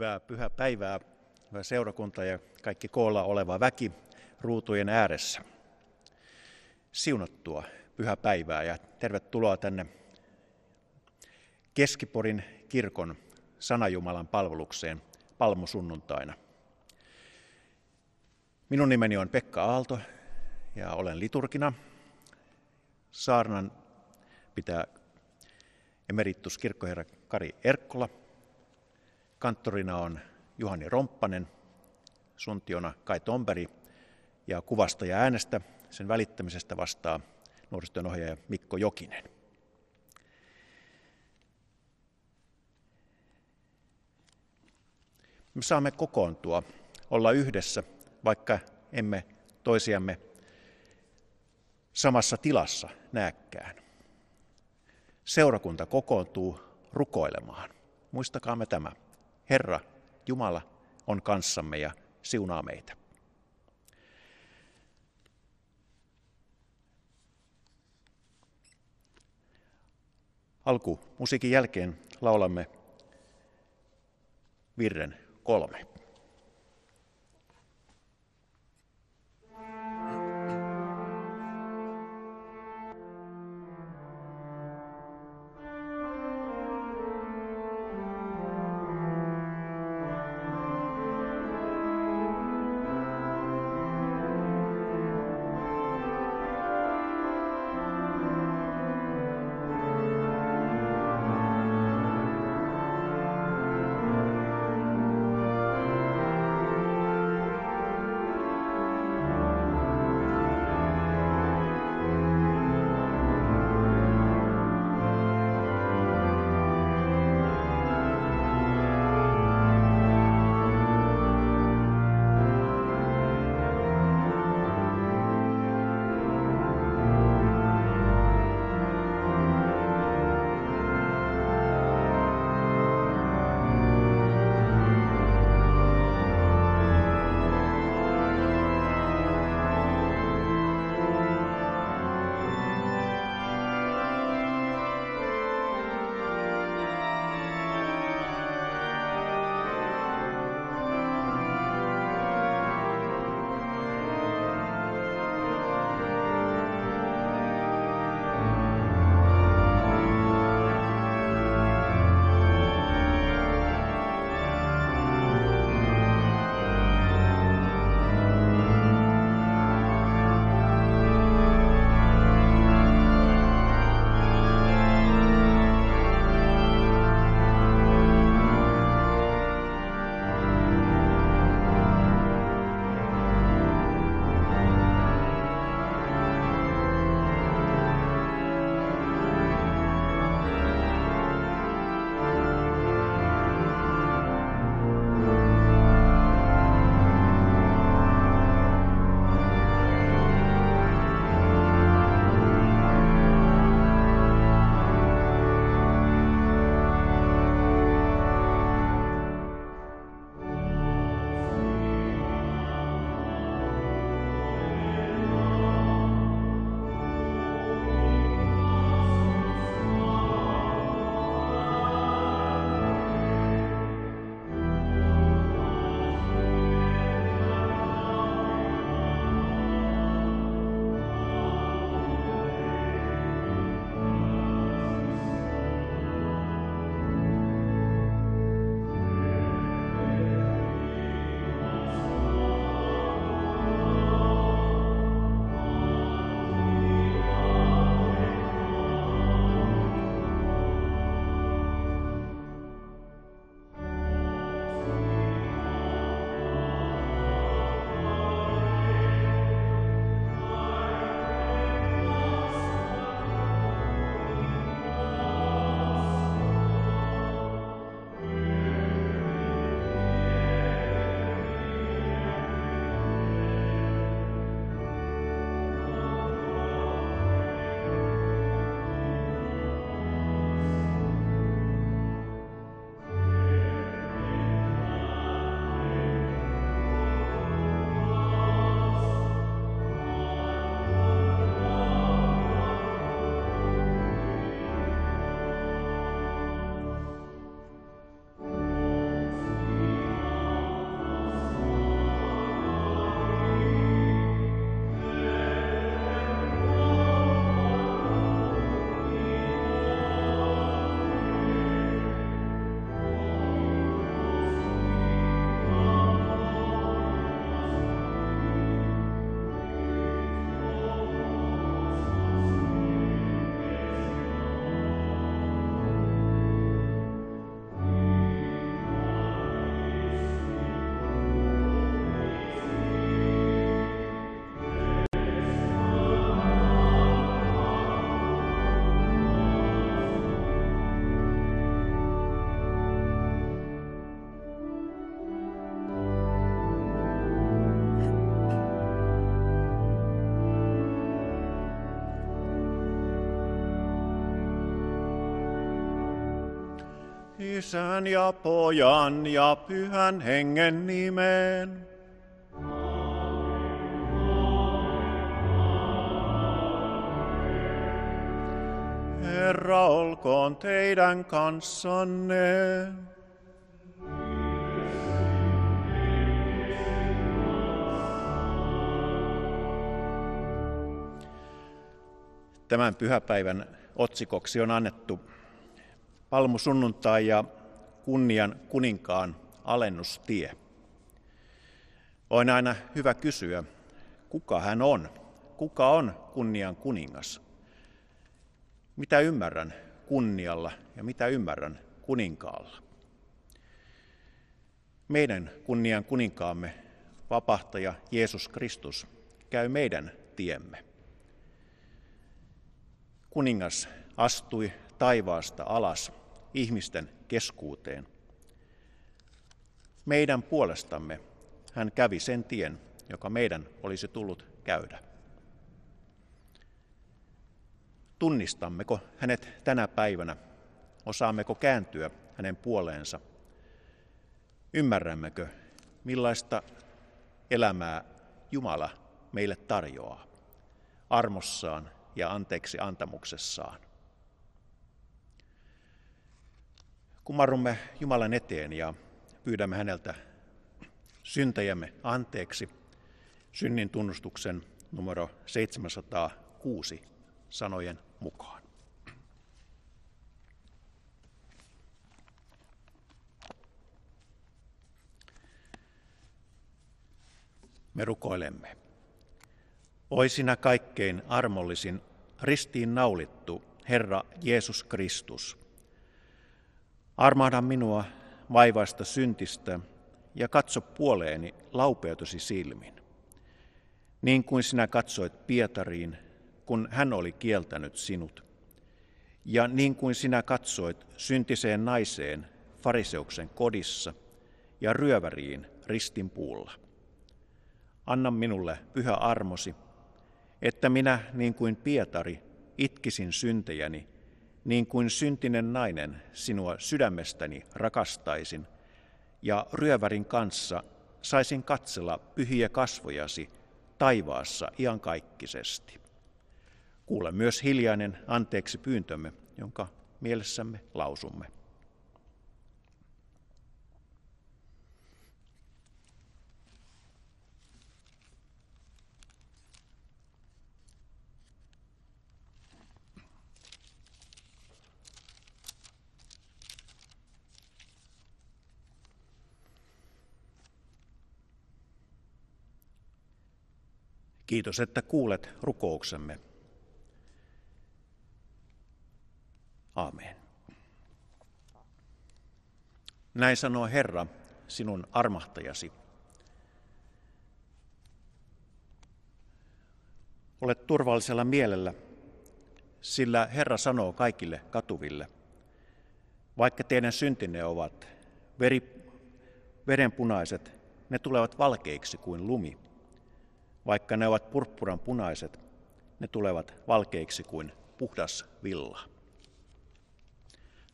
Hyvää pyhää päivää, hyvä seurakunta ja kaikki koolla oleva väki ruutujen ääressä. Siunattua pyhää päivää ja tervetuloa tänne Keskiporin kirkon sanajumalan palvelukseen palmusunnuntaina. Minun nimeni on Pekka Aalto ja olen liturgina. Saarnan pitää emeritus kirkkoherra Kari Erkkola – Kanttorina on Juhani Romppanen, suntiona Kai Tomberi ja kuvasta ja äänestä sen välittämisestä vastaa nuorisotyön ohjaaja Mikko Jokinen. Me saamme kokoontua, olla yhdessä, vaikka emme toisiamme samassa tilassa näkään. Seurakunta kokoontuu rukoilemaan. Muistakaamme tämä. Herra, Jumala, on kanssamme ja siunaa meitä. Alku musiikin jälkeen laulamme virren kolme. Isän ja pojan ja pyhän hengen nimeen. Herra olkoon teidän kanssanne. Tämän pyhäpäivän otsikoksi on annettu palmusunnuntai ja kunnian kuninkaan alennustie. On aina hyvä kysyä, kuka hän on? Kuka on kunnian kuningas? Mitä ymmärrän kunnialla ja mitä ymmärrän kuninkaalla? Meidän kunnian kuninkaamme, vapahtaja Jeesus Kristus, käy meidän tiemme. Kuningas astui taivaasta alas ihmisten keskuuteen. Meidän puolestamme hän kävi sen tien, joka meidän olisi tullut käydä. Tunnistammeko hänet tänä päivänä? Osaammeko kääntyä hänen puoleensa? Ymmärrämmekö, millaista elämää Jumala meille tarjoaa armossaan ja anteeksi antamuksessaan? Kumarrumme Jumalan eteen ja pyydämme häneltä syntäjämme anteeksi synnin tunnustuksen numero 706 sanojen mukaan. Me rukoilemme. Oi sinä kaikkein armollisin, ristiin naulittu Herra Jeesus Kristus. Armahda minua vaivaista syntistä ja katso puoleeni laupeutesi silmin. Niin kuin sinä katsoit Pietariin, kun hän oli kieltänyt sinut. Ja niin kuin sinä katsoit syntiseen naiseen fariseuksen kodissa ja ryöväriin ristin puulla. Anna minulle pyhä armosi, että minä niin kuin Pietari itkisin syntejäni, niin kuin syntinen nainen sinua sydämestäni rakastaisin, ja ryövärin kanssa saisin katsella pyhiä kasvojasi taivaassa iankaikkisesti. Kuule myös hiljainen anteeksi pyyntömme, jonka mielessämme lausumme. Kiitos, että kuulet rukouksemme. Aamen. Näin sanoo Herra, sinun armahtajasi. Olet turvallisella mielellä, sillä Herra sanoo kaikille katuville, vaikka teidän syntinne ovat veri, verenpunaiset, ne tulevat valkeiksi kuin lumi. Vaikka ne ovat purppuran punaiset, ne tulevat valkeiksi kuin puhdas villa.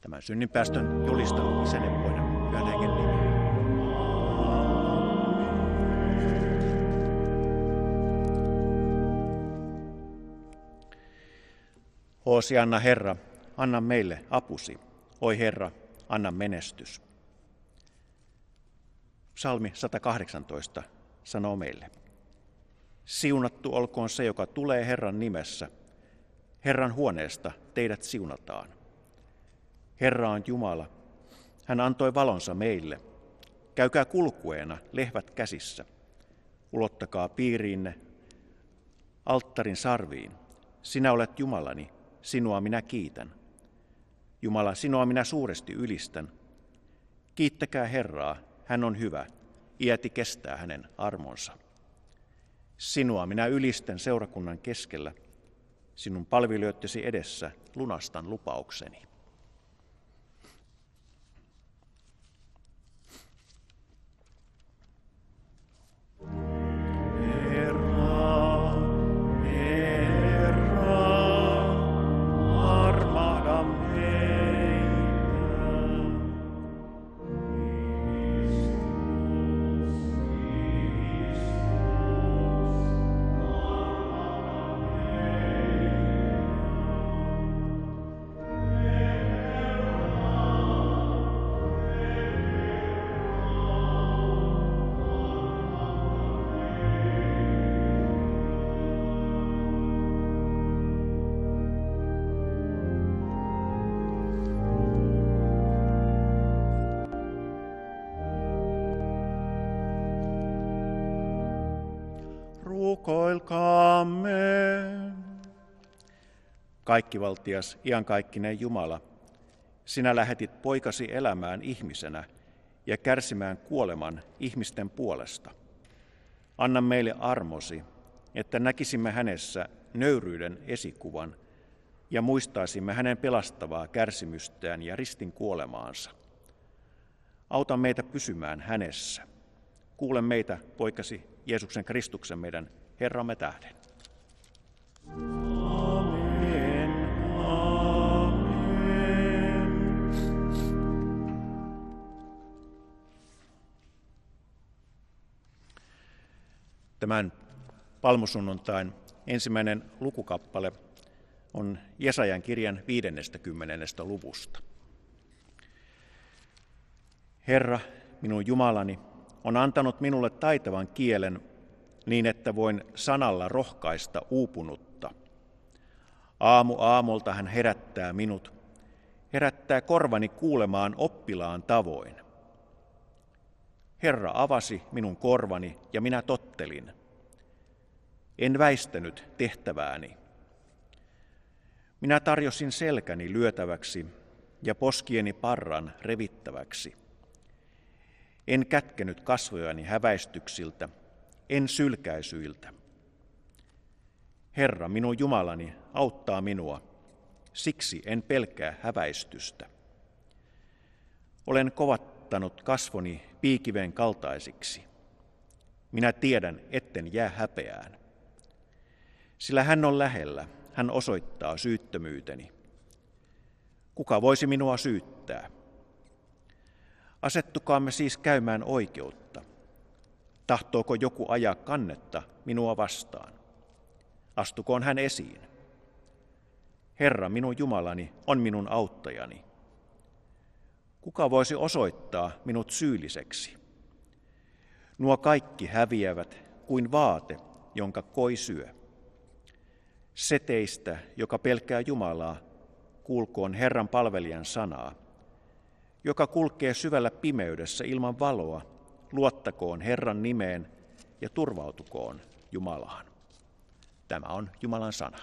Tämän synninpäästön julistan isän ja pojan pyhän nimeen. Hoosianna Herra, anna meille apusi. Oi Herra, anna menestys. Psalmi 118 sanoo meille. Siunattu olkoon se, joka tulee Herran nimessä. Herran huoneesta teidät siunataan. Herra on Jumala. Hän antoi valonsa meille. Käykää kulkueena, lehvät käsissä. Ulottakaa piiriinne alttarin sarviin. Sinä olet Jumalani, sinua minä kiitän. Jumala, sinua minä suuresti ylistän. Kiittäkää Herraa, hän on hyvä, iäti kestää hänen armonsa. Sinua minä ylistän seurakunnan keskellä, sinun palvelijoittesi edessä lunastan lupaukseni. Kaikkivaltias, iankaikkinen Jumala, sinä lähetit poikasi elämään ihmisenä ja kärsimään kuoleman ihmisten puolesta. Anna meille armosi, että näkisimme hänessä nöyryyden esikuvan ja muistaisimme hänen pelastavaa kärsimystään ja ristin kuolemaansa. Auta meitä pysymään hänessä. Kuule meitä, poikasi Jeesuksen Kristuksen meidän Herramme tähden. Amen. Tämän palmusunnuntain ensimmäinen lukukappale on Jesajan kirjan 50. luvusta. Herra, minun Jumalani, on antanut minulle taitavan kielen niin, että voin sanalla rohkaista uupunutta. Aamu aamulta hän herättää minut, herättää korvani kuulemaan oppilaan tavoin. Herra avasi minun korvani ja minä tottelin. En väistänyt tehtävääni. Minä tarjosin selkäni lyötäväksi ja poskieni parran revittäväksi. En kätkenyt kasvojani häväistyksiltä, en sylkäisyiltä. Herra, minun Jumalani, auttaa minua, siksi en pelkää häväistystä. Olen kovattanut kasvoni piikiven kaltaisiksi. Minä tiedän, etten jää häpeään. Sillä hän on lähellä, hän osoittaa syyttömyyteni. Kuka voisi minua syyttää? Asettukaamme siis käymään oikeutta. Tahtooko joku ajaa kannetta minua vastaan? Astukoon hän esiin. Herra, minun Jumalani, on minun auttajani. Kuka voisi osoittaa minut syylliseksi? Nuo kaikki häviävät kuin vaate, jonka koi syö. Se teistä, joka pelkää Jumalaa, kuulkoon Herran palvelijan sanaa. Joka kulkee syvällä pimeydessä ilman valoa, luottakoon Herran nimeen ja turvautukoon Jumalaan. Tämä on Jumalan sana.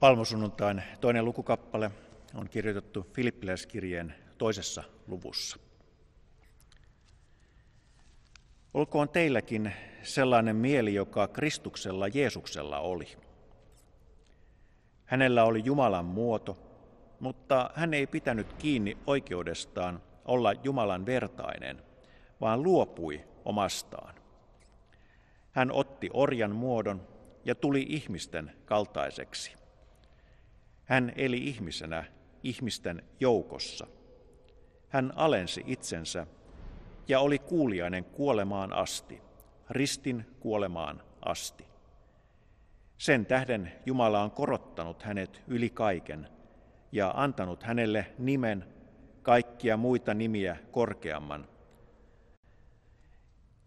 Palmusunnuntain toinen lukukappale on kirjoitettu Filippiläiskirjeen toisessa luvussa. Olkoon teilläkin sellainen mieli, joka Kristuksella Jeesuksella oli. Hänellä oli Jumalan muoto, mutta hän ei pitänyt kiinni oikeudestaan olla Jumalan vertainen, vaan luopui omastaan. Hän otti orjan muodon ja tuli ihmisten kaltaiseksi. Hän eli ihmisenä ihmisten joukossa. Hän alensi itsensä ja oli kuuliainen kuolemaan asti, ristin kuolemaan asti. Sen tähden Jumala on korottanut hänet yli kaiken ja antanut hänelle nimen kaikkia muita nimiä korkeamman.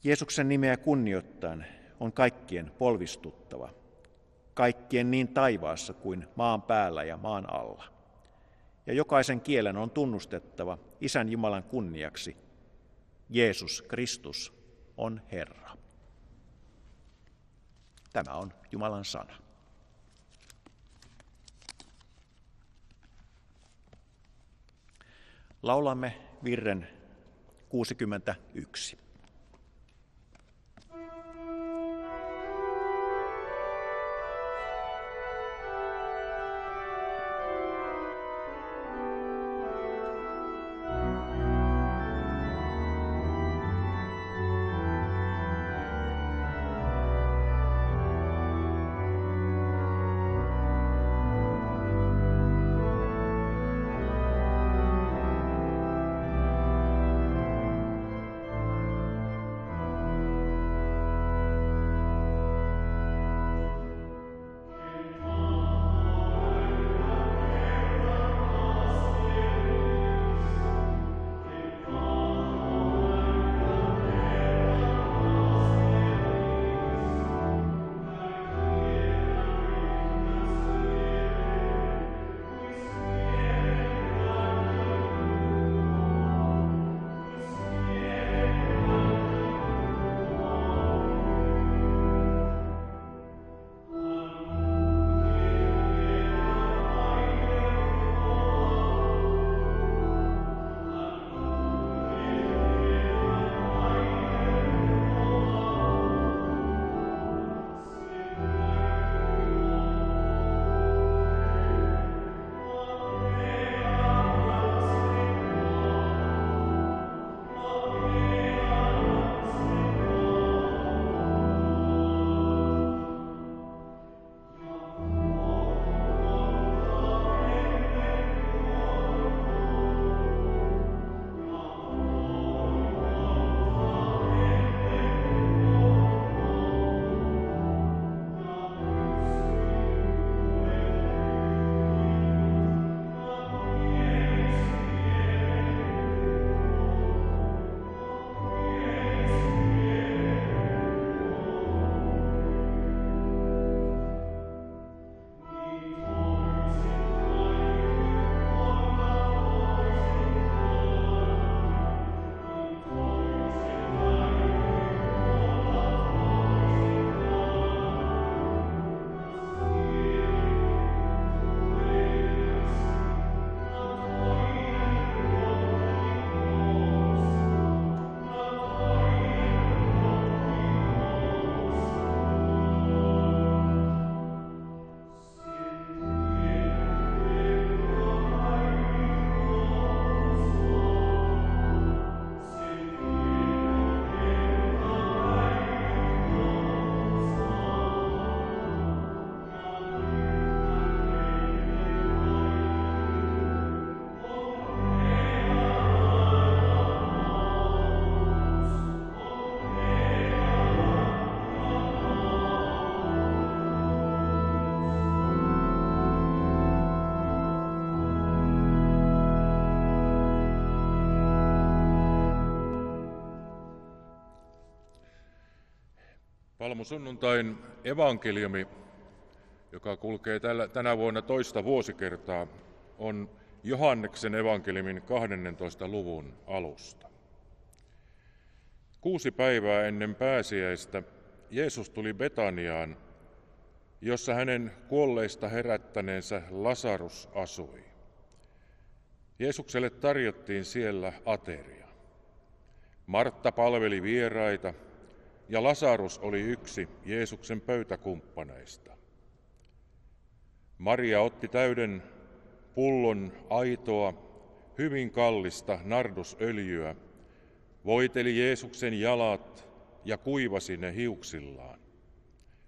Jeesuksen nimeä kunnioittain on kaikkien polvistuttava, kaikkien niin taivaassa kuin maan päällä ja maan alla. Ja jokaisen kielen on tunnustettava Isän Jumalan kunniaksi, Jeesus Kristus on Herra. Tämä on Jumalan sana. Laulamme virren 61. Palmusunnuntain evankeliumi, joka kulkee tällä, tänä vuonna toista vuosikertaa, on Johanneksen evankeliumin 12. luvun alusta. Kuusi päivää ennen pääsiäistä Jeesus tuli Betaniaan, jossa hänen kuolleista herättäneensä Lasarus asui. Jeesukselle tarjottiin siellä ateria. Martta palveli vieraita ja Lasarus oli yksi Jeesuksen pöytäkumppaneista. Maria otti täyden pullon aitoa, hyvin kallista nardusöljyä, voiteli Jeesuksen jalat ja kuivasi ne hiuksillaan.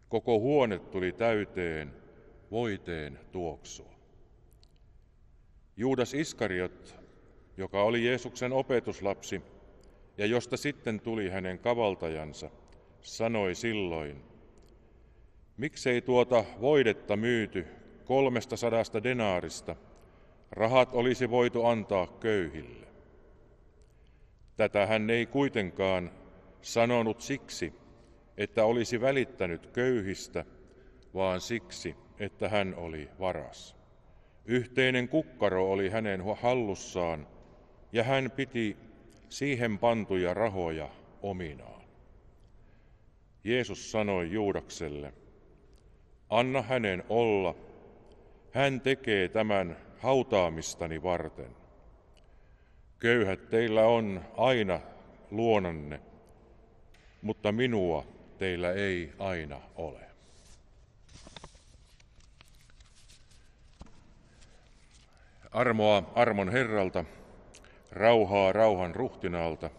Koko huone tuli täyteen voiteen tuoksua. Juudas Iskariot, joka oli Jeesuksen opetuslapsi ja josta sitten tuli hänen kavaltajansa, sanoi silloin, miksei tuota voidetta myyty kolmesta sadasta denaarista, rahat olisi voitu antaa köyhille. Tätä hän ei kuitenkaan sanonut siksi, että olisi välittänyt köyhistä, vaan siksi, että hän oli varas. Yhteinen kukkaro oli hänen hallussaan, ja hän piti siihen pantuja rahoja ominaan. Jeesus sanoi Juudakselle, anna hänen olla, hän tekee tämän hautaamistani varten. Köyhät teillä on aina luonanne, mutta minua teillä ei aina ole. Armoa armon Herralta, rauhaa rauhan ruhtinaalta,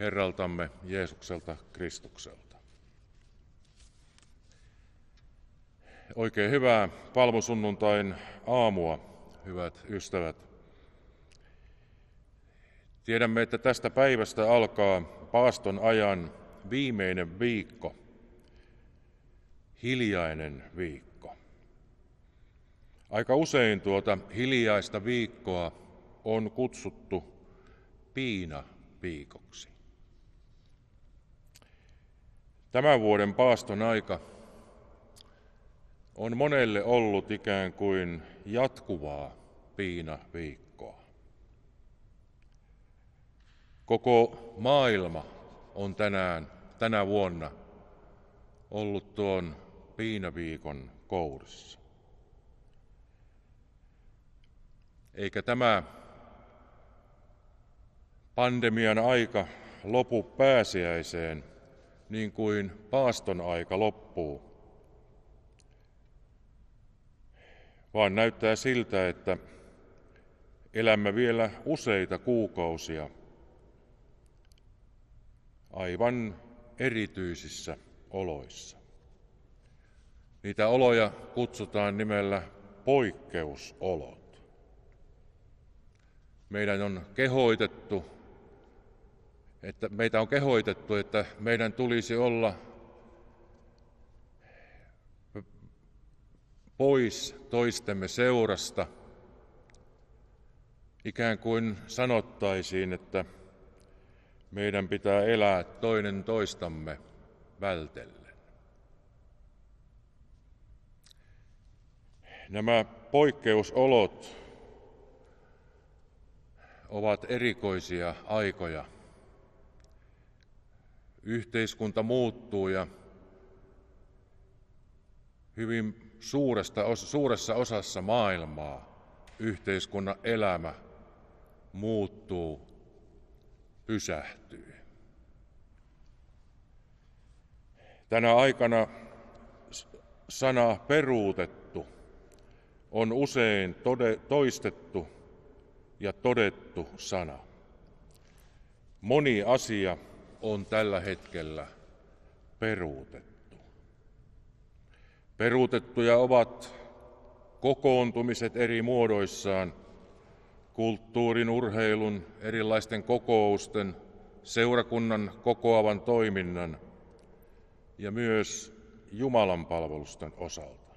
Herraltamme Jeesukselta Kristukselta. Oikein hyvää palmusunnuntain aamua, hyvät ystävät. Tiedämme, että tästä päivästä alkaa paaston ajan viimeinen viikko, hiljainen viikko. Aika usein tuota hiljaista viikkoa on kutsuttu piina-viikoksi. Tämän vuoden paaston aika on monelle ollut ikään kuin jatkuvaa piina-viikkoa. Koko maailma on tänään, tänä vuonna ollut tuon piinaviikon kourissa. Eikä tämä pandemian aika lopu pääsiäiseen niin kuin paaston aika loppuu, vaan näyttää siltä, että elämme vielä useita kuukausia aivan erityisissä oloissa. Niitä oloja kutsutaan nimellä poikkeusolot. Meidän on kehoitettu, että meitä on kehoitettu, että meidän tulisi olla pois toistemme seurasta. Ikään kuin sanottaisiin, että meidän pitää elää toinen toistamme vältellen. Nämä poikkeusolot ovat erikoisia aikoja. Yhteiskunta muuttuu ja hyvin suuresta, suuressa osassa maailmaa yhteiskunnan elämä muuttuu, pysähtyy. Tänä aikana sana peruutettu on usein tode, toistettu ja todettu sana. Moni asia on tällä hetkellä peruutettu. Peruutettuja ovat kokoontumiset eri muodoissaan, kulttuurin, urheilun, erilaisten kokousten, seurakunnan kokoavan toiminnan ja myös Jumalan palvelusten osalta.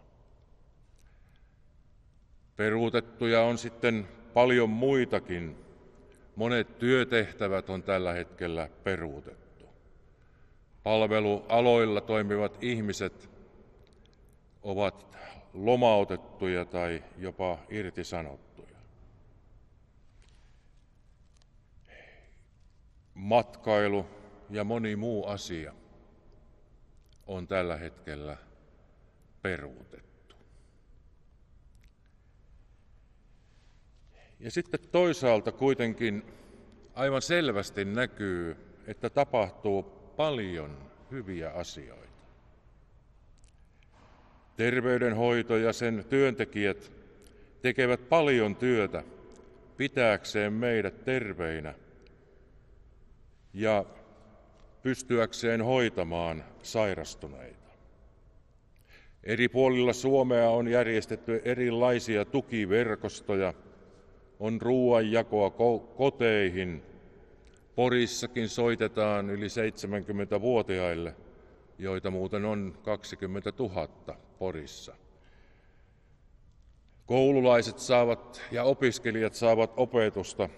Peruutettuja on sitten paljon muitakin. Monet työtehtävät on tällä hetkellä peruutettu. Palvelualoilla toimivat ihmiset ovat lomautettuja tai jopa irtisanottuja. Matkailu ja moni muu asia on tällä hetkellä peruutettu. Ja sitten toisaalta kuitenkin aivan selvästi näkyy, että tapahtuu paljon hyviä asioita. Terveydenhoito ja sen työntekijät tekevät paljon työtä pitääkseen meidät terveinä ja pystyäkseen hoitamaan sairastuneita. Eri puolilla Suomea on järjestetty erilaisia tukiverkostoja, on ruoanjakoa koteihin. Porissakin soitetaan yli 70-vuotiaille, joita muuten on 20 000 Porissa. Koululaiset saavat ja opiskelijat saavat opetusta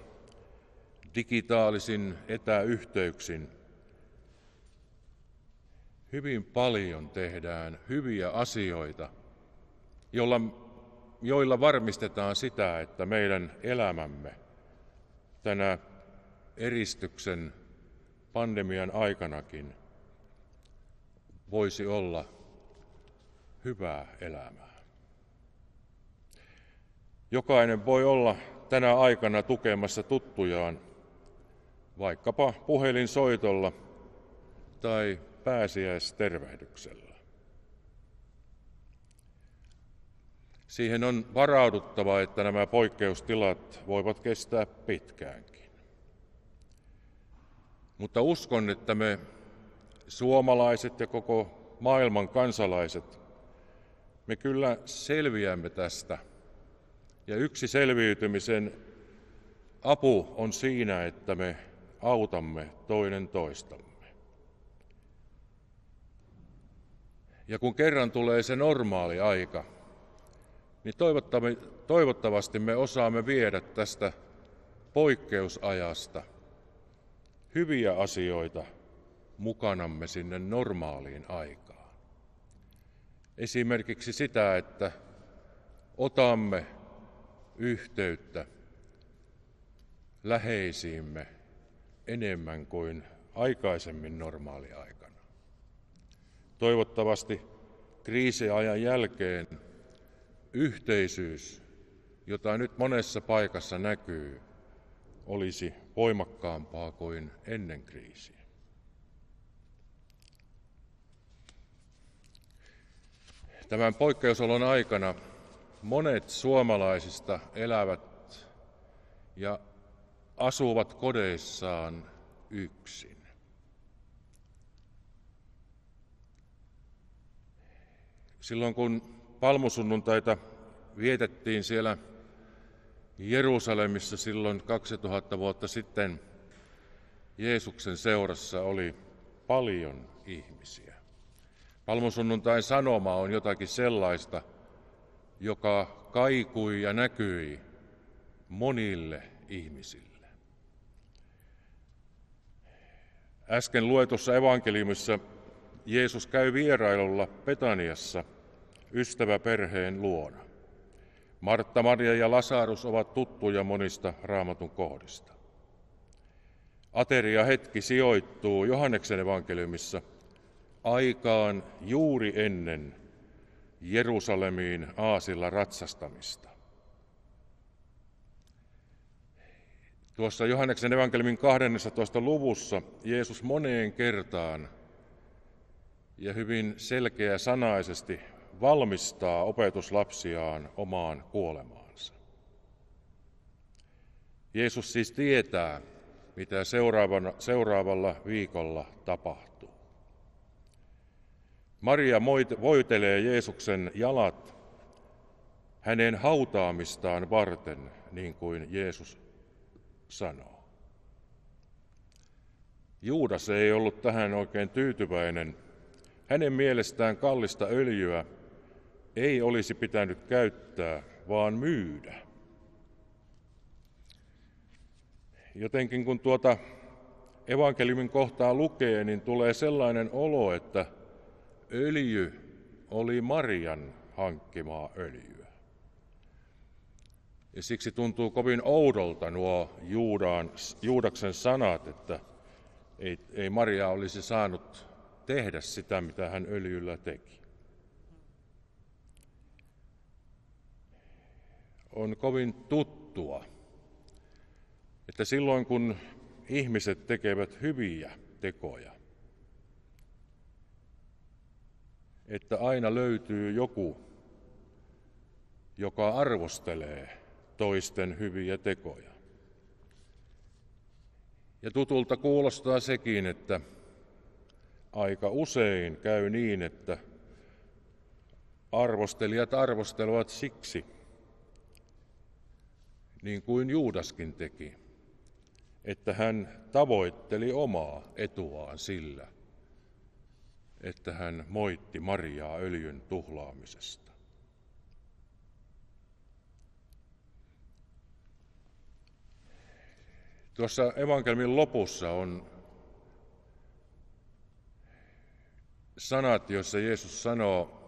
digitaalisin etäyhteyksin. Hyvin paljon tehdään hyviä asioita, joilla, joilla varmistetaan sitä, että meidän elämämme tänä eristyksen pandemian aikanakin voisi olla hyvää elämää. Jokainen voi olla tänä aikana tukemassa tuttujaan vaikkapa puhelinsoitolla tai pääsiäistervehdyksellä. Siihen on varauduttava, että nämä poikkeustilat voivat kestää pitkäänkin. Mutta uskon, että me suomalaiset ja koko maailman kansalaiset, me kyllä selviämme tästä. Ja yksi selviytymisen apu on siinä, että me autamme toinen toistamme. Ja kun kerran tulee se normaali aika, niin toivottavasti me osaamme viedä tästä poikkeusajasta hyviä asioita mukanamme sinne normaaliin aikaan. Esimerkiksi sitä, että otamme yhteyttä läheisiimme enemmän kuin aikaisemmin normaaliaikana. Toivottavasti kriisiajan jälkeen yhteisyys, jota nyt monessa paikassa näkyy, olisi voimakkaampaa kuin ennen kriisiä. Tämän poikkeusolon aikana monet suomalaisista elävät ja asuvat kodeissaan yksin. Silloin kun palmusunnuntaita vietettiin siellä Jerusalemissa silloin 2000 vuotta sitten, Jeesuksen seurassa oli paljon ihmisiä. Palmusunnuntain sanoma on jotakin sellaista, joka kaikui ja näkyi monille ihmisille. Äsken luetussa evankeliumissa Jeesus käy vierailulla Petaniassa ystäväperheen luona. Martta, Maria ja Lasarus ovat tuttuja monista raamatun kohdista. Ateria hetki sijoittuu Johanneksen evankeliumissa aikaan juuri ennen Jerusalemiin aasilla ratsastamista. Tuossa Johanneksen evankeliumin 12. luvussa Jeesus moneen kertaan ja hyvin selkeä sanaisesti valmistaa opetuslapsiaan omaan kuolemaansa. Jeesus siis tietää, mitä seuraavalla viikolla tapahtuu. Maria voitelee Jeesuksen jalat hänen hautaamistaan varten, niin kuin Jeesus sanoo. Juudas ei ollut tähän oikein tyytyväinen. Hänen mielestään kallista öljyä ei olisi pitänyt käyttää, vaan myydä. Jotenkin kun tuota evankeliumin kohtaa lukee, niin tulee sellainen olo, että öljy oli Marian hankkimaa öljyä. Ja siksi tuntuu kovin oudolta nuo Juudaan, Juudaksen sanat, että ei, ei Maria olisi saanut tehdä sitä, mitä hän öljyllä teki. On kovin tuttua että silloin kun ihmiset tekevät hyviä tekoja, että aina löytyy joku, joka arvostelee toisten hyviä tekoja. Ja tutulta kuulostaa sekin, että aika usein käy niin, että arvostelijat arvostelevat siksi, niin kuin Juudaskin teki, että hän tavoitteli omaa etuaan sillä, että hän moitti Mariaa öljyn tuhlaamisesta. Tuossa evankelmin lopussa on sanat, joissa Jeesus sanoo,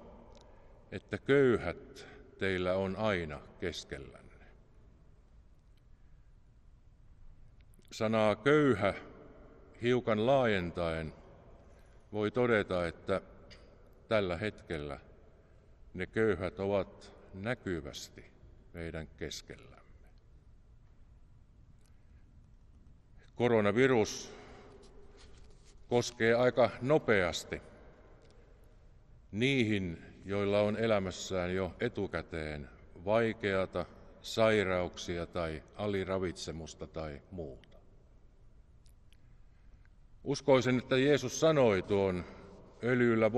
että köyhät teillä on aina keskellänne. Sanaa köyhä hiukan laajentaen voi todeta, että tällä hetkellä ne köyhät ovat näkyvästi meidän keskellämme. Koronavirus koskee aika nopeasti niihin, joilla on elämässään jo etukäteen vaikeata, sairauksia tai aliravitsemusta tai muuta. Uskoisin, että Jeesus sanoi tuon öljyllä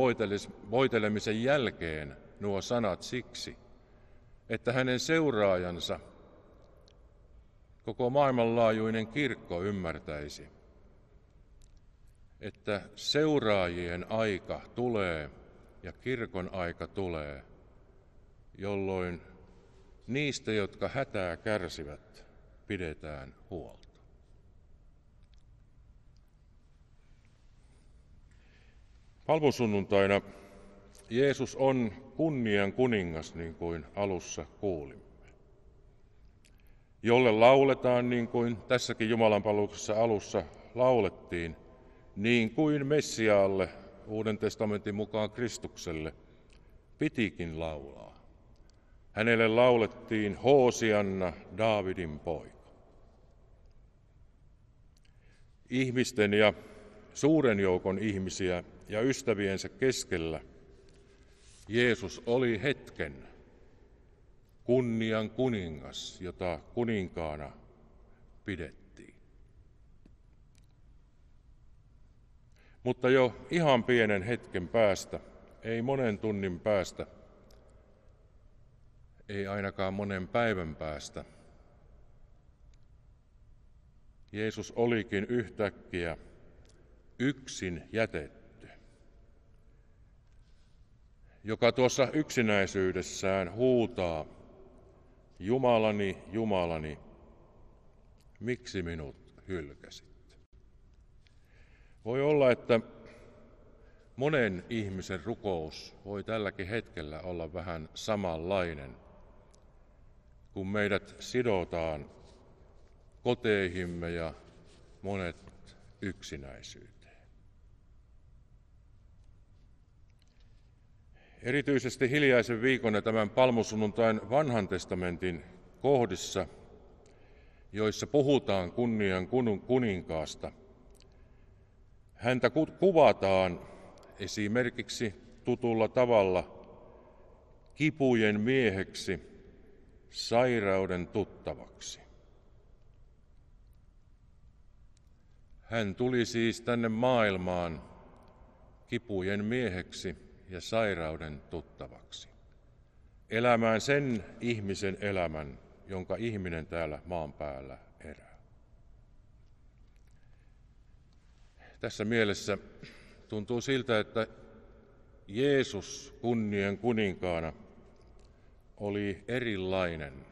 voitelemisen jälkeen nuo sanat siksi, että hänen seuraajansa, koko maailmanlaajuinen kirkko ymmärtäisi, että seuraajien aika tulee ja kirkon aika tulee, jolloin niistä, jotka hätää kärsivät, pidetään huolta. Palmusunnuntaina Jeesus on kunnian kuningas, niin kuin alussa kuulimme. Jolle lauletaan, niin kuin tässäkin Jumalan palveluksessa alussa laulettiin, niin kuin Messiaalle, Uuden testamentin mukaan Kristukselle, pitikin laulaa. Hänelle laulettiin Hoosianna, Daavidin poika. Ihmisten ja suuren joukon ihmisiä ja ystäviensä keskellä Jeesus oli hetken kunnian kuningas, jota kuninkaana pidettiin. Mutta jo ihan pienen hetken päästä, ei monen tunnin päästä, ei ainakaan monen päivän päästä, Jeesus olikin yhtäkkiä yksin jätetty joka tuossa yksinäisyydessään huutaa, Jumalani, Jumalani, miksi minut hylkäsit? Voi olla, että monen ihmisen rukous voi tälläkin hetkellä olla vähän samanlainen, kun meidät sidotaan koteihimme ja monet yksinäisyyteen. Erityisesti hiljaisen viikon ja tämän palmusunnuntain vanhan testamentin kohdissa, joissa puhutaan kunnian kuninkaasta, häntä kuvataan esimerkiksi tutulla tavalla kipujen mieheksi, sairauden tuttavaksi. Hän tuli siis tänne maailmaan kipujen mieheksi ja sairauden tuttavaksi. Elämään sen ihmisen elämän, jonka ihminen täällä maan päällä erää. Tässä mielessä tuntuu siltä, että Jeesus kunnien kuninkaana oli erilainen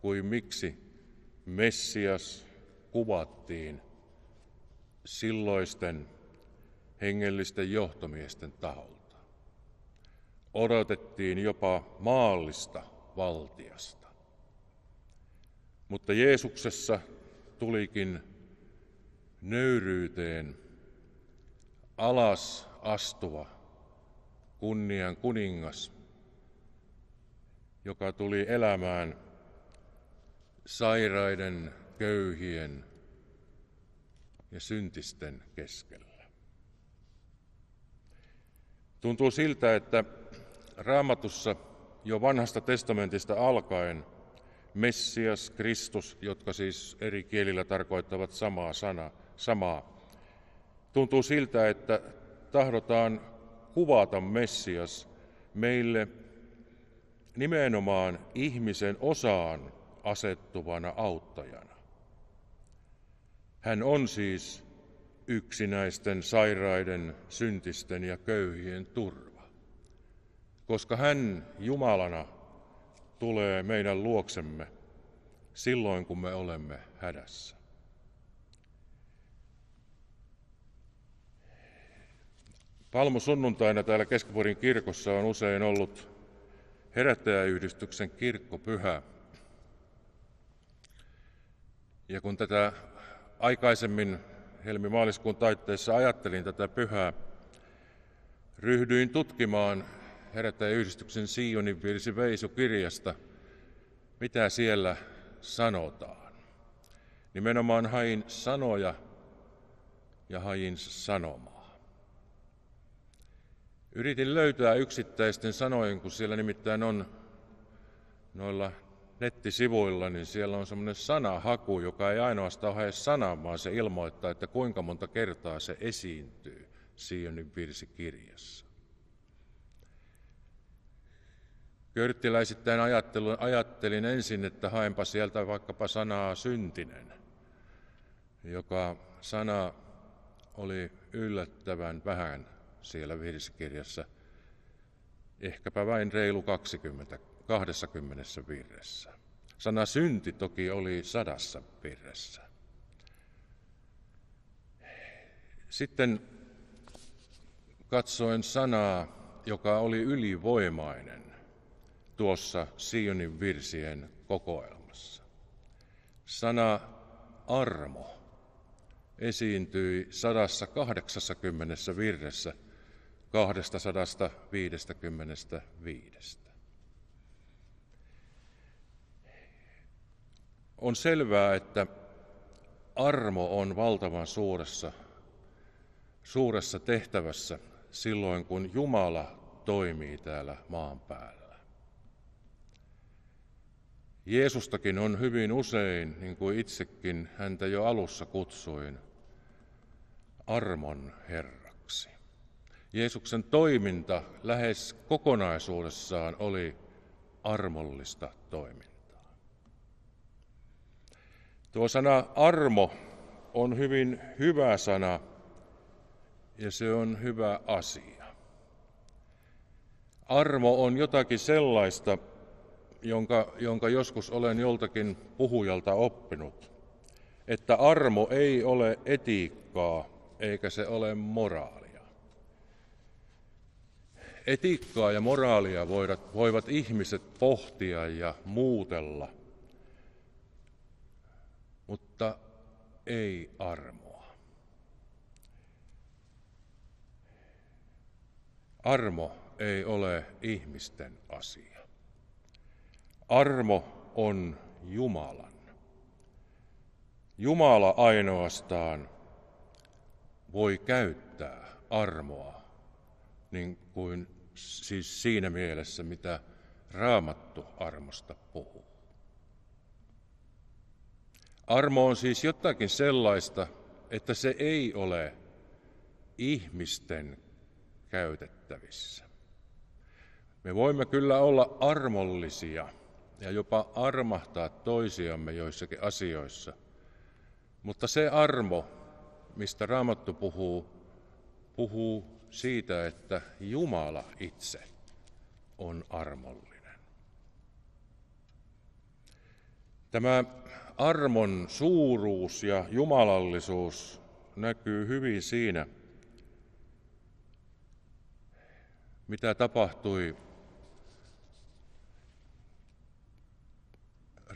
kuin miksi Messias kuvattiin silloisten hengellisten johtomiesten taholta odotettiin jopa maallista valtiasta. Mutta Jeesuksessa tulikin nöyryyteen alas astuva kunnian kuningas, joka tuli elämään sairaiden köyhien ja syntisten keskellä. Tuntuu siltä, että raamatussa jo vanhasta testamentista alkaen Messias, Kristus, jotka siis eri kielillä tarkoittavat samaa sanaa, samaa. Tuntuu siltä, että tahdotaan kuvata Messias meille nimenomaan ihmisen osaan asettuvana auttajana. Hän on siis yksinäisten, sairaiden, syntisten ja köyhien turva, koska hän Jumalana tulee meidän luoksemme silloin, kun me olemme hädässä. Palmusunnuntaina täällä Keskivuorin kirkossa on usein ollut herättäjäyhdistyksen kirkkopyhä. Ja kun tätä aikaisemmin helmimaaliskuun taitteessa ajattelin tätä pyhää, ryhdyin tutkimaan herättäjäyhdistyksen Sionin virsi Veisu kirjasta, mitä siellä sanotaan. Nimenomaan hain sanoja ja hain sanomaa. Yritin löytää yksittäisten sanojen, kun siellä nimittäin on noilla nettisivuilla, niin siellä on semmoinen sanahaku, joka ei ainoastaan hae sanaa, vaan se ilmoittaa, että kuinka monta kertaa se esiintyy Sionin virsikirjassa. Körttiläisittäin ajattelin, ajattelin ensin, että haenpa sieltä vaikkapa sanaa syntinen, joka sana oli yllättävän vähän siellä virsikirjassa, ehkäpä vain reilu 20 20 virressä. Sana synti toki oli sadassa virressä. Sitten katsoin sanaa, joka oli ylivoimainen tuossa Sionin virsien kokoelmassa. Sana armo esiintyi 180 virressä 255. On selvää, että armo on valtavan suuressa, suuressa tehtävässä silloin, kun Jumala toimii täällä maan päällä. Jeesustakin on hyvin usein, niin kuin itsekin häntä jo alussa kutsuin, armon herraksi. Jeesuksen toiminta lähes kokonaisuudessaan oli armollista toimintaa. Tuo sana armo on hyvin hyvä sana ja se on hyvä asia. Armo on jotakin sellaista, jonka, jonka joskus olen joltakin puhujalta oppinut, että armo ei ole etiikkaa eikä se ole moraalia. Etiikkaa ja moraalia voivat, voivat ihmiset pohtia ja muutella – mutta ei armoa. Armo ei ole ihmisten asia. Armo on Jumalan. Jumala ainoastaan voi käyttää armoa, niin kuin siis siinä mielessä, mitä Raamattu armosta puhuu. Armo on siis jotakin sellaista, että se ei ole ihmisten käytettävissä. Me voimme kyllä olla armollisia ja jopa armahtaa toisiamme joissakin asioissa, mutta se armo, mistä Raamattu puhuu, puhuu siitä, että Jumala itse on armollinen. Tämä armon suuruus ja jumalallisuus näkyy hyvin siinä, mitä tapahtui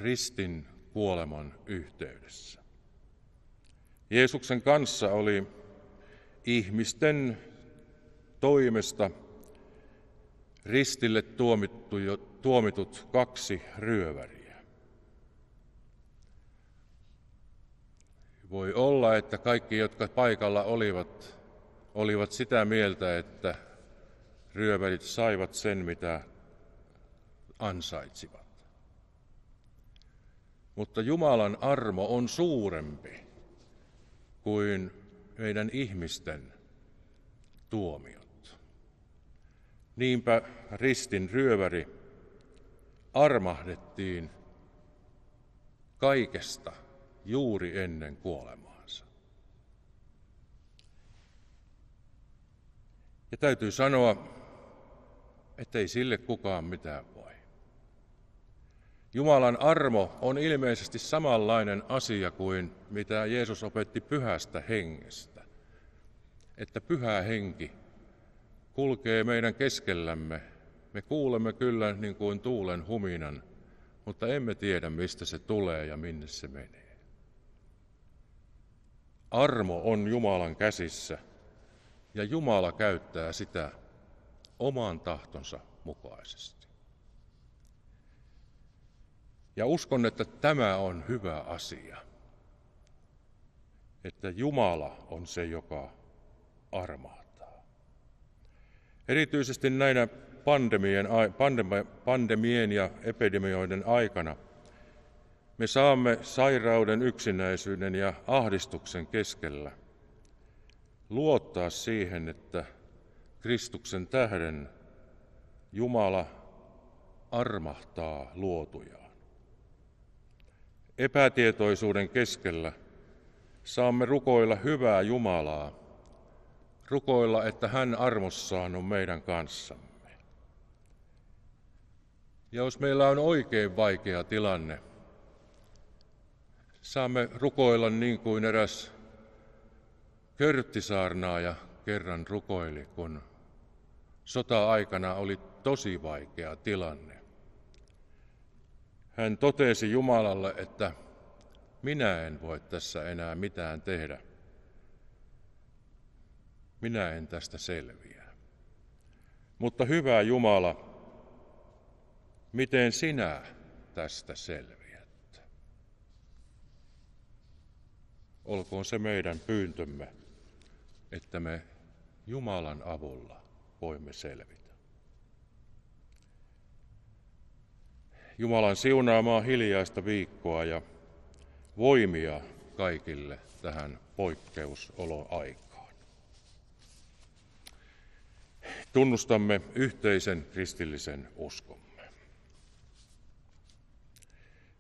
ristin kuoleman yhteydessä. Jeesuksen kanssa oli ihmisten toimesta ristille tuomittu, tuomitut kaksi ryöväriä. Voi olla, että kaikki, jotka paikalla olivat, olivat sitä mieltä, että ryövärit saivat sen, mitä ansaitsivat. Mutta Jumalan armo on suurempi kuin meidän ihmisten tuomiot. Niinpä ristin ryöväri armahdettiin kaikesta juuri ennen kuolemaansa. Ja täytyy sanoa, ettei sille kukaan mitään voi. Jumalan armo on ilmeisesti samanlainen asia kuin mitä Jeesus opetti pyhästä hengestä. Että pyhä henki kulkee meidän keskellämme. Me kuulemme kyllä niin kuin tuulen huminan, mutta emme tiedä mistä se tulee ja minne se menee. Armo on Jumalan käsissä ja Jumala käyttää sitä oman tahtonsa mukaisesti. Ja uskon, että tämä on hyvä asia, että Jumala on se, joka armahtaa. Erityisesti näinä pandemien, pandemien ja epidemioiden aikana me saamme sairauden, yksinäisyyden ja ahdistuksen keskellä luottaa siihen, että Kristuksen tähden Jumala armahtaa luotujaan. Epätietoisuuden keskellä saamme rukoilla hyvää Jumalaa, rukoilla, että hän armossaan on meidän kanssamme. Ja jos meillä on oikein vaikea tilanne, saamme rukoilla niin kuin eräs körttisaarnaaja kerran rukoili, kun sota-aikana oli tosi vaikea tilanne. Hän totesi Jumalalle, että minä en voi tässä enää mitään tehdä. Minä en tästä selviä. Mutta hyvä Jumala, miten sinä tästä selviät? Olkoon se meidän pyyntömme, että me Jumalan avulla voimme selvitä. Jumalan siunaamaa hiljaista viikkoa ja voimia kaikille tähän poikkeusoloaikaan. Tunnustamme yhteisen kristillisen uskomme.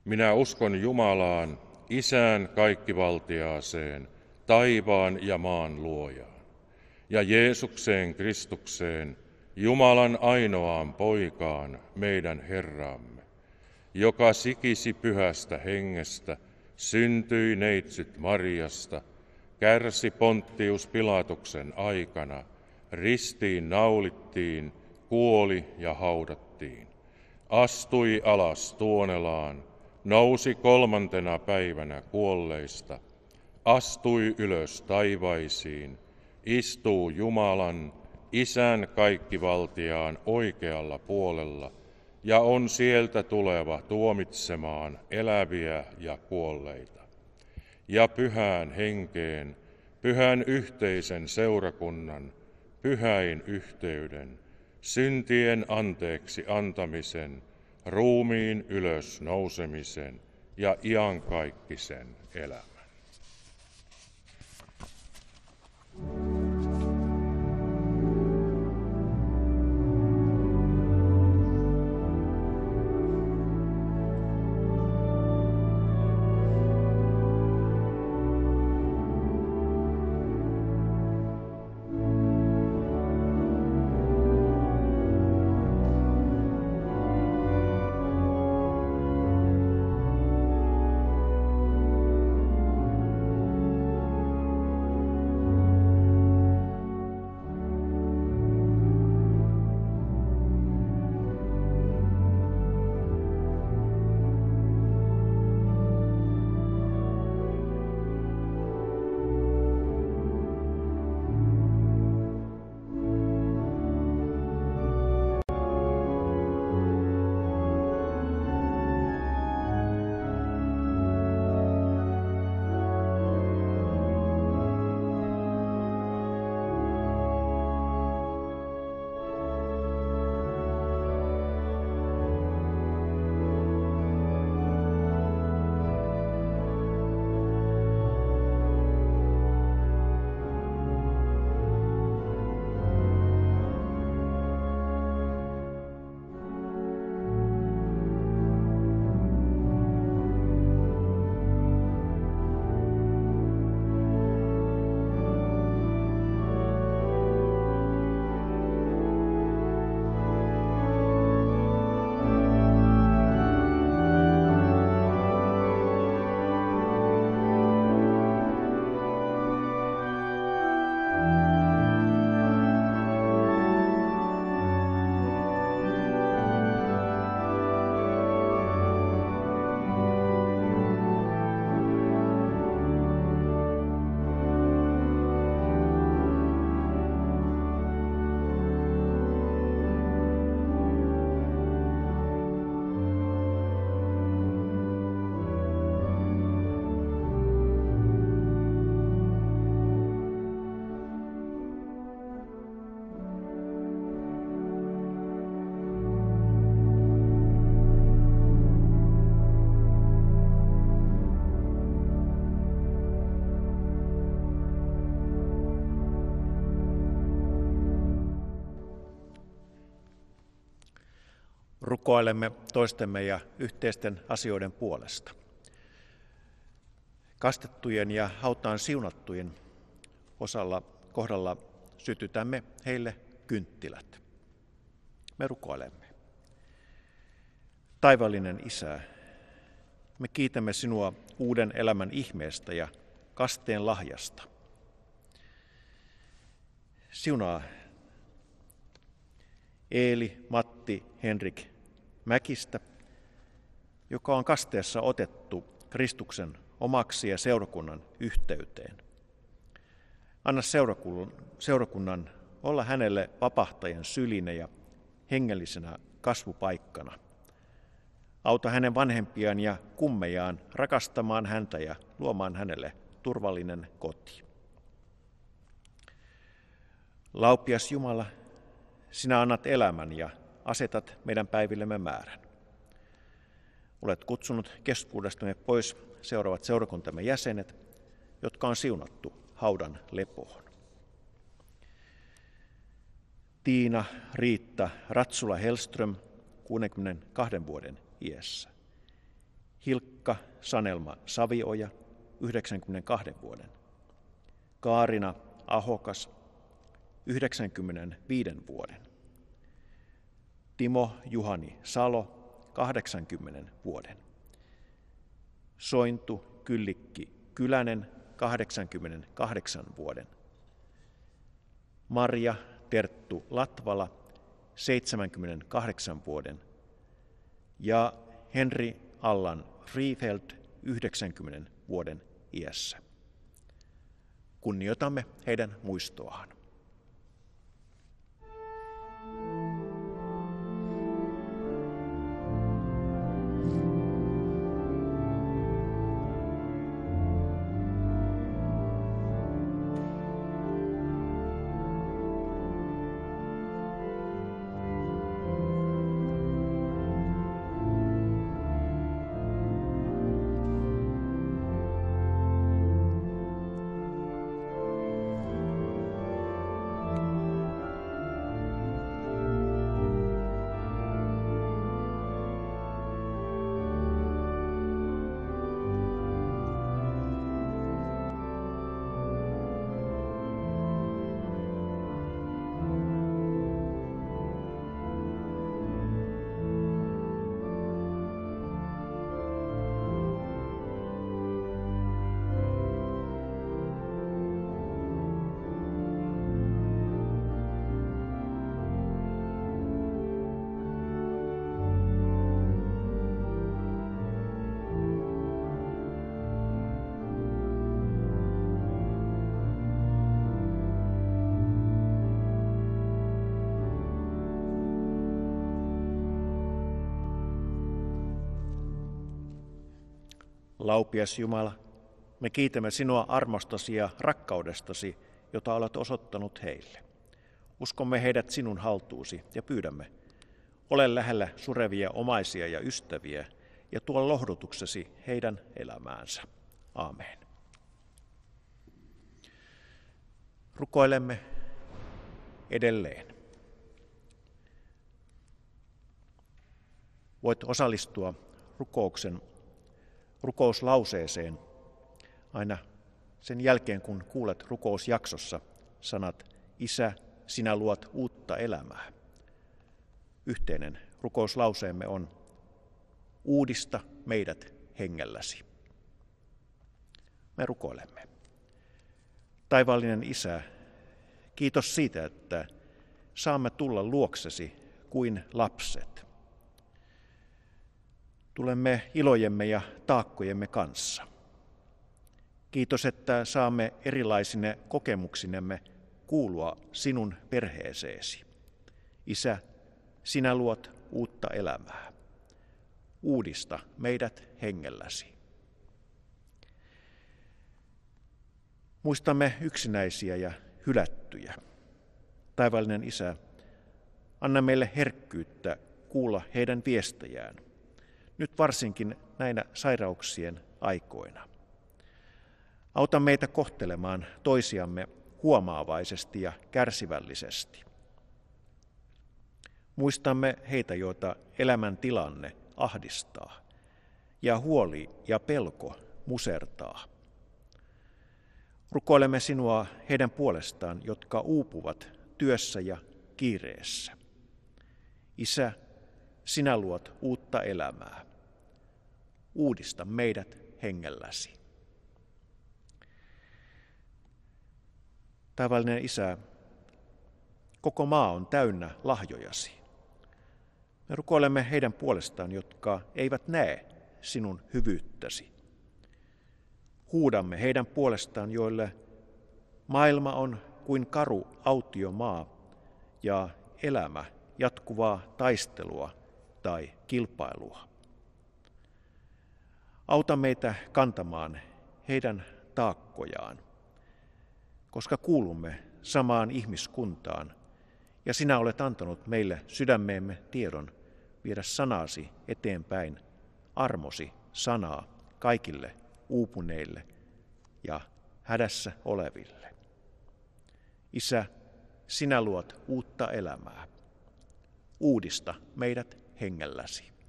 Minä uskon Jumalaan, Isään kaikkivaltiaaseen, taivaan ja maan luojaan, ja Jeesukseen Kristukseen, Jumalan ainoaan poikaan, meidän Herraamme, joka sikisi pyhästä hengestä, syntyi neitsyt Marjasta, kärsi Ponttius Pilatuksen aikana, ristiin naulittiin, kuoli ja haudattiin, astui alas tuonelaan, nousi kolmantena päivänä kuolleista, astui ylös taivaisiin, istuu Jumalan, Isän kaikkivaltiaan oikealla puolella ja on sieltä tuleva tuomitsemaan eläviä ja kuolleita. Ja pyhään henkeen, pyhän yhteisen seurakunnan, pyhäin yhteyden, syntien anteeksi antamisen, ruumiin ylös nousemisen ja iankaikkisen elämän. Rukoilemme toistemme ja yhteisten asioiden puolesta. Kastettujen ja hautaan siunattujen osalla kohdalla sytytämme heille kynttilät. Me rukoilemme. Taivallinen Isä, me kiitämme sinua uuden elämän ihmeestä ja kasteen lahjasta. Siunaa Eeli, Matti, Henrik Mäkistä, joka on kasteessa otettu Kristuksen omaksi ja seurakunnan yhteyteen. Anna seurakunnan olla hänelle vapahtajan syline ja hengellisenä kasvupaikkana. Auta hänen vanhempiaan ja kummejaan rakastamaan häntä ja luomaan hänelle turvallinen koti. Laupias Jumala, sinä annat elämän ja asetat meidän päivillemme määrän. Olet kutsunut keskuudestamme pois seuraavat seurakuntamme jäsenet, jotka on siunattu haudan lepoon. Tiina Riitta Ratsula Helström, 62 vuoden iässä. Hilkka Sanelma Savioja, 92 vuoden. Kaarina Ahokas, 95 vuoden. Timo Juhani Salo, 80 vuoden. Sointu Kyllikki Kylänen, 88 vuoden. Marja Terttu Latvala, 78 vuoden. Ja Henri Allan Friefeld, 90 vuoden iässä. Kunnioitamme heidän muistoaan. Laupias Jumala, me kiitämme sinua armostasi ja rakkaudestasi, jota olet osoittanut heille. Uskomme heidät sinun haltuusi ja pyydämme, ole lähellä surevia omaisia ja ystäviä ja tuo lohdutuksesi heidän elämäänsä. Amen. Rukoilemme edelleen. Voit osallistua rukouksen rukouslauseeseen aina sen jälkeen, kun kuulet rukousjaksossa sanat Isä, sinä luot uutta elämää. Yhteinen rukouslauseemme on Uudista meidät hengelläsi. Me rukoilemme. Taivallinen Isä, kiitos siitä, että saamme tulla luoksesi kuin lapset – tulemme ilojemme ja taakkojemme kanssa. Kiitos, että saamme erilaisine kokemuksinemme kuulua sinun perheeseesi. Isä, sinä luot uutta elämää. Uudista meidät hengelläsi. Muistamme yksinäisiä ja hylättyjä. Taivallinen Isä, anna meille herkkyyttä kuulla heidän viestejään – nyt varsinkin näinä sairauksien aikoina. Auta meitä kohtelemaan toisiamme huomaavaisesti ja kärsivällisesti. Muistamme heitä, joita elämän tilanne ahdistaa ja huoli ja pelko musertaa. Rukoilemme sinua heidän puolestaan, jotka uupuvat työssä ja kiireessä. Isä, sinä luot uutta elämää. Uudista meidät hengelläsi. Taivallinen Isä, koko maa on täynnä lahjojasi. Me rukoilemme heidän puolestaan, jotka eivät näe sinun hyvyyttäsi. Huudamme heidän puolestaan, joille maailma on kuin karu autiomaa ja elämä jatkuvaa taistelua tai kilpailua. Auta meitä kantamaan heidän taakkojaan, koska kuulumme samaan ihmiskuntaan ja sinä olet antanut meille sydämeemme tiedon viedä sanasi eteenpäin, armosi sanaa kaikille uupuneille ja hädässä oleville. Isä, sinä luot uutta elämää. Uudista meidät hengelläsi.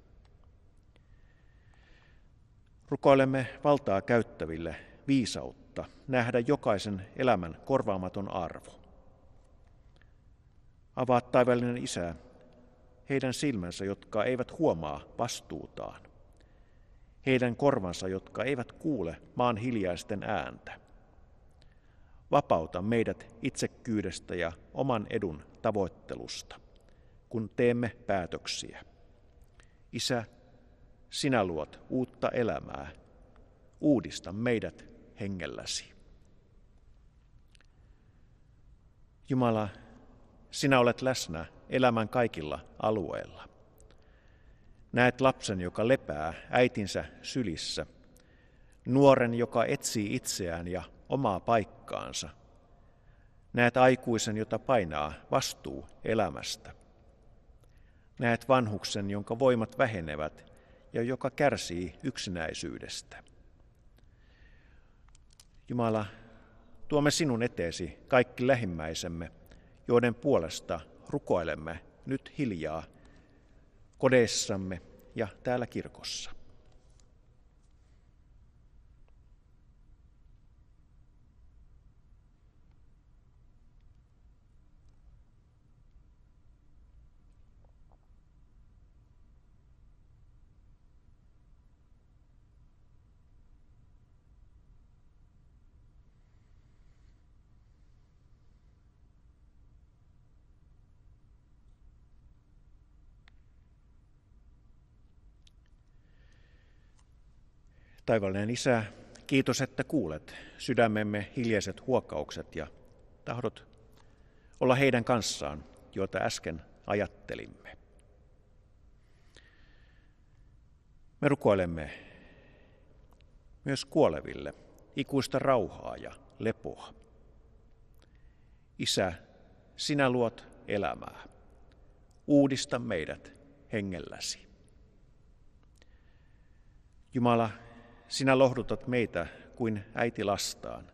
Rukoilemme valtaa käyttäville viisautta nähdä jokaisen elämän korvaamaton arvo. Avaa taivallinen Isä heidän silmänsä, jotka eivät huomaa vastuutaan. Heidän korvansa, jotka eivät kuule maan hiljaisten ääntä. Vapauta meidät itsekyydestä ja oman edun tavoittelusta, kun teemme päätöksiä. Isä, sinä luot uutta elämää. Uudista meidät hengelläsi. Jumala, sinä olet läsnä elämän kaikilla alueilla. Näet lapsen, joka lepää äitinsä sylissä, nuoren, joka etsii itseään ja omaa paikkaansa. Näet aikuisen, jota painaa vastuu elämästä. Näet vanhuksen, jonka voimat vähenevät ja joka kärsii yksinäisyydestä. Jumala, tuomme sinun eteesi kaikki lähimmäisemme, joiden puolesta rukoilemme nyt hiljaa kodeissamme ja täällä kirkossa. Taivallinen Isä, kiitos, että kuulet sydämemme hiljaiset huokaukset ja tahdot olla heidän kanssaan, joita äsken ajattelimme. Me rukoilemme myös kuoleville ikuista rauhaa ja lepoa. Isä, sinä luot elämää. Uudista meidät hengelläsi. Jumala, sinä lohdutat meitä kuin äiti lastaan.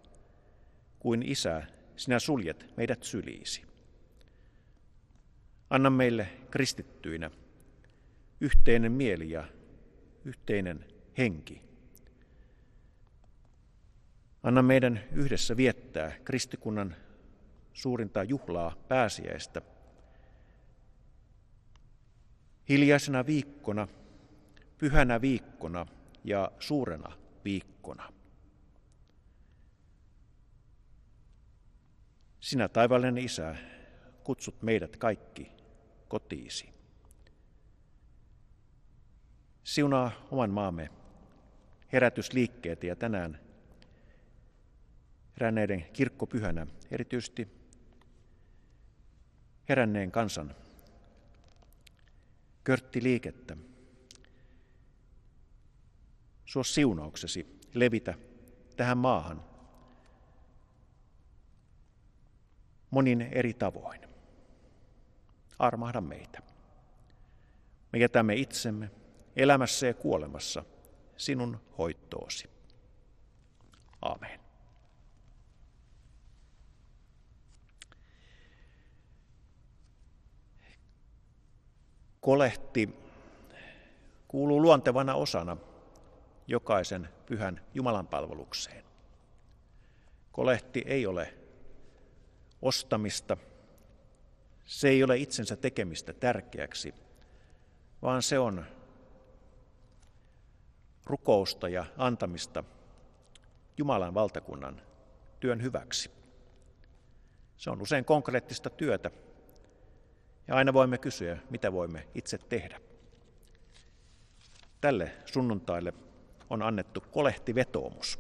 Kuin isä, sinä suljet meidät syliisi. Anna meille kristittyinä yhteinen mieli ja yhteinen henki. Anna meidän yhdessä viettää kristikunnan suurinta juhlaa pääsiäistä. Hiljaisena viikkona, pyhänä viikkona – ja suurena viikkona. Sinä taivallinen Isä, kutsut meidät kaikki kotiisi. Siunaa oman maamme herätysliikkeet ja tänään heränneiden kirkkopyhänä erityisesti heränneen kansan körttiliikettä, Suo siunauksesi levitä tähän maahan monin eri tavoin. Armahda meitä. Me jätämme itsemme elämässä ja kuolemassa sinun hoittoosi. Amen. kolehti kuuluu luontevana osana jokaisen pyhän Jumalan palvelukseen. Kolehti ei ole ostamista, se ei ole itsensä tekemistä tärkeäksi, vaan se on rukousta ja antamista Jumalan valtakunnan työn hyväksi. Se on usein konkreettista työtä, ja aina voimme kysyä, mitä voimme itse tehdä. Tälle sunnuntaille on annettu kolehtivetoomus.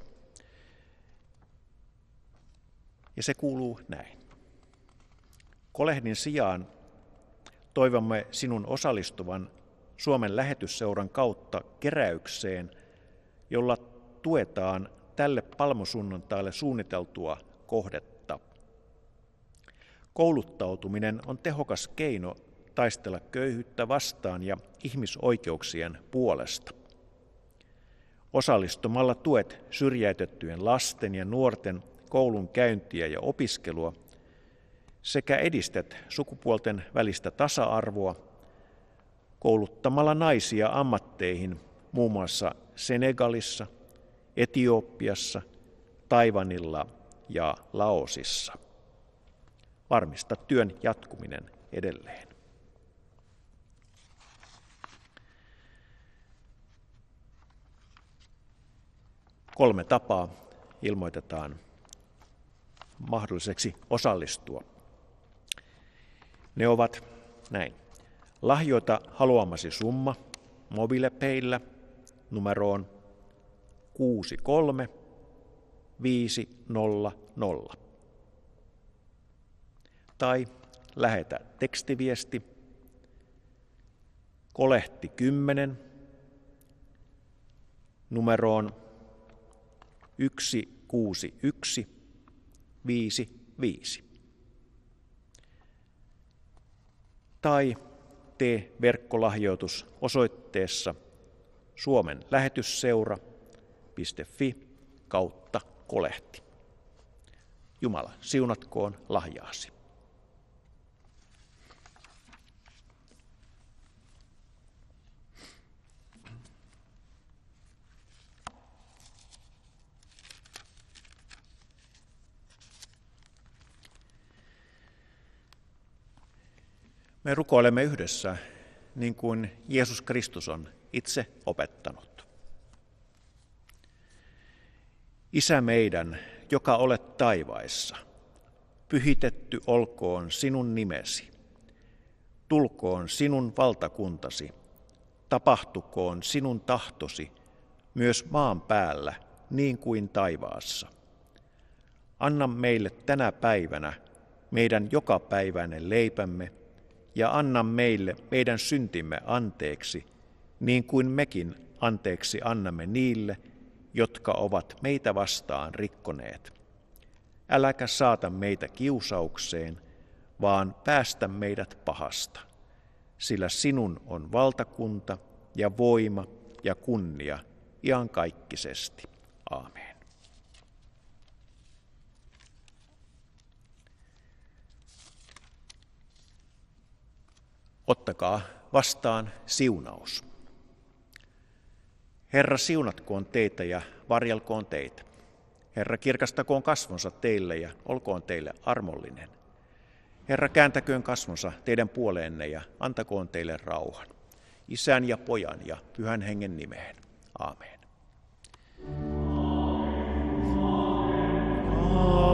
Ja se kuuluu näin. Kolehdin sijaan toivomme sinun osallistuvan Suomen lähetysseuran kautta keräykseen, jolla tuetaan tälle palmusunnuntaille suunniteltua kohdetta. Kouluttautuminen on tehokas keino taistella köyhyyttä vastaan ja ihmisoikeuksien puolesta. Osallistumalla tuet syrjäytettyjen lasten ja nuorten koulun käyntiä ja opiskelua sekä edistät sukupuolten välistä tasa-arvoa kouluttamalla naisia ammatteihin muun muassa Senegalissa, Etiopiassa, Taivanilla ja Laosissa. Varmista työn jatkuminen edelleen. Kolme tapaa ilmoitetaan mahdolliseksi osallistua. Ne ovat näin. Lahjoita haluamasi summa mobiilepeillä numeroon 63 500. Tai lähetä tekstiviesti kolehti 10 numeroon 16155. Tai tee verkkolahjoitus osoitteessa Suomen lähetysseura.fi kautta kolehti. Jumala siunatkoon lahjaasi. Me rukoilemme yhdessä niin kuin Jeesus Kristus on itse opettanut. Isä meidän, joka olet taivaissa, pyhitetty olkoon sinun nimesi. Tulkoon sinun valtakuntasi, tapahtukoon sinun tahtosi myös maan päällä niin kuin taivaassa. Anna meille tänä päivänä meidän jokapäiväinen leipämme ja anna meille meidän syntimme anteeksi, niin kuin mekin anteeksi annamme niille, jotka ovat meitä vastaan rikkoneet. Äläkä saata meitä kiusaukseen, vaan päästä meidät pahasta, sillä sinun on valtakunta ja voima ja kunnia iankaikkisesti. Aamen. Ottakaa vastaan siunaus. Herra siunatkoon teitä ja varjelkoon teitä. Herra kirkastakoon kasvonsa teille ja olkoon teille armollinen. Herra kääntäköön kasvonsa teidän puoleenne ja antakoon teille rauhan. Isän ja pojan ja pyhän hengen nimeen. Aamen. Hyvää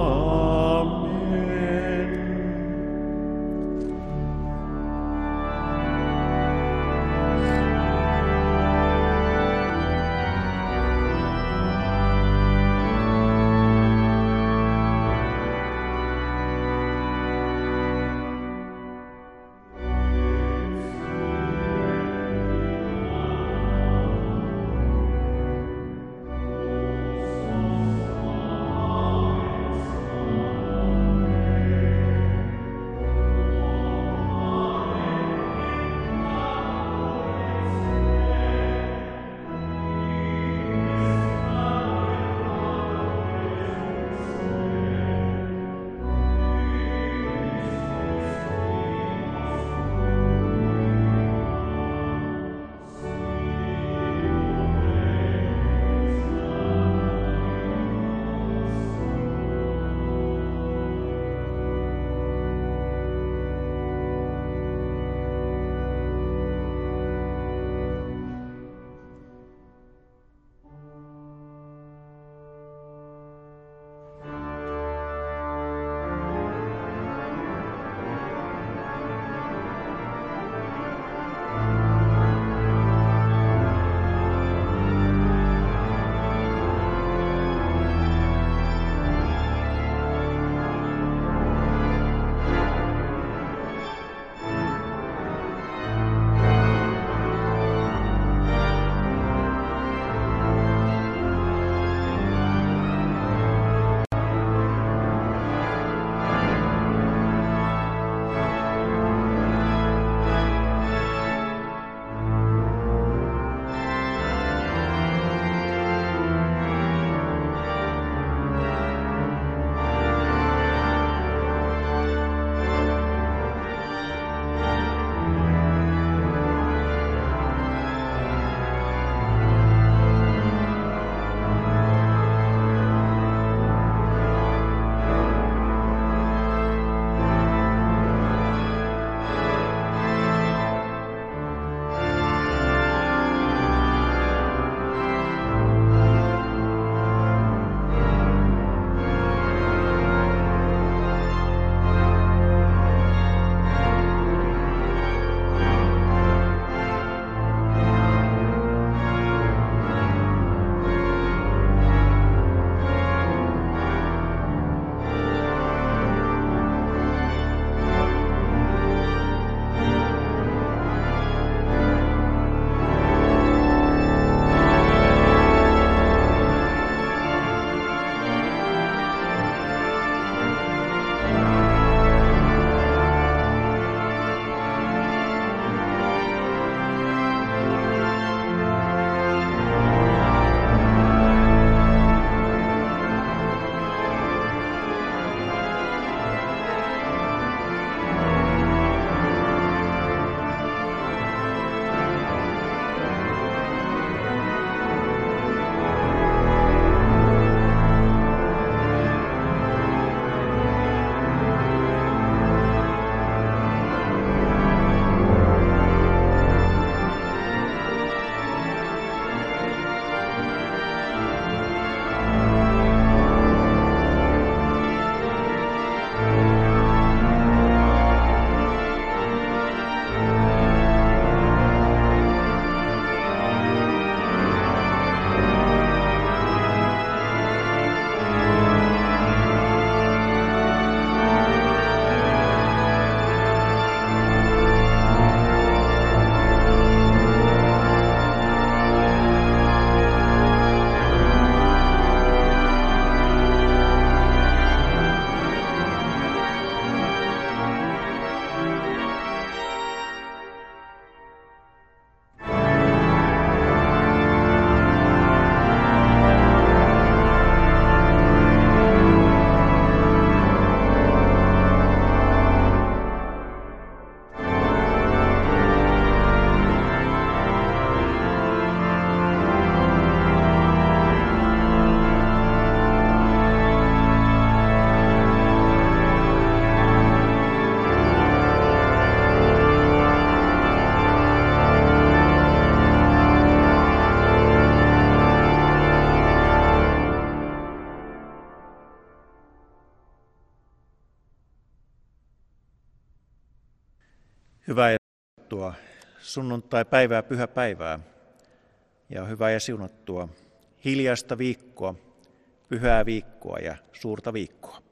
sunnuntai-päivää, pyhäpäivää ja hyvää ja siunattua hiljaista viikkoa, pyhää viikkoa ja suurta viikkoa.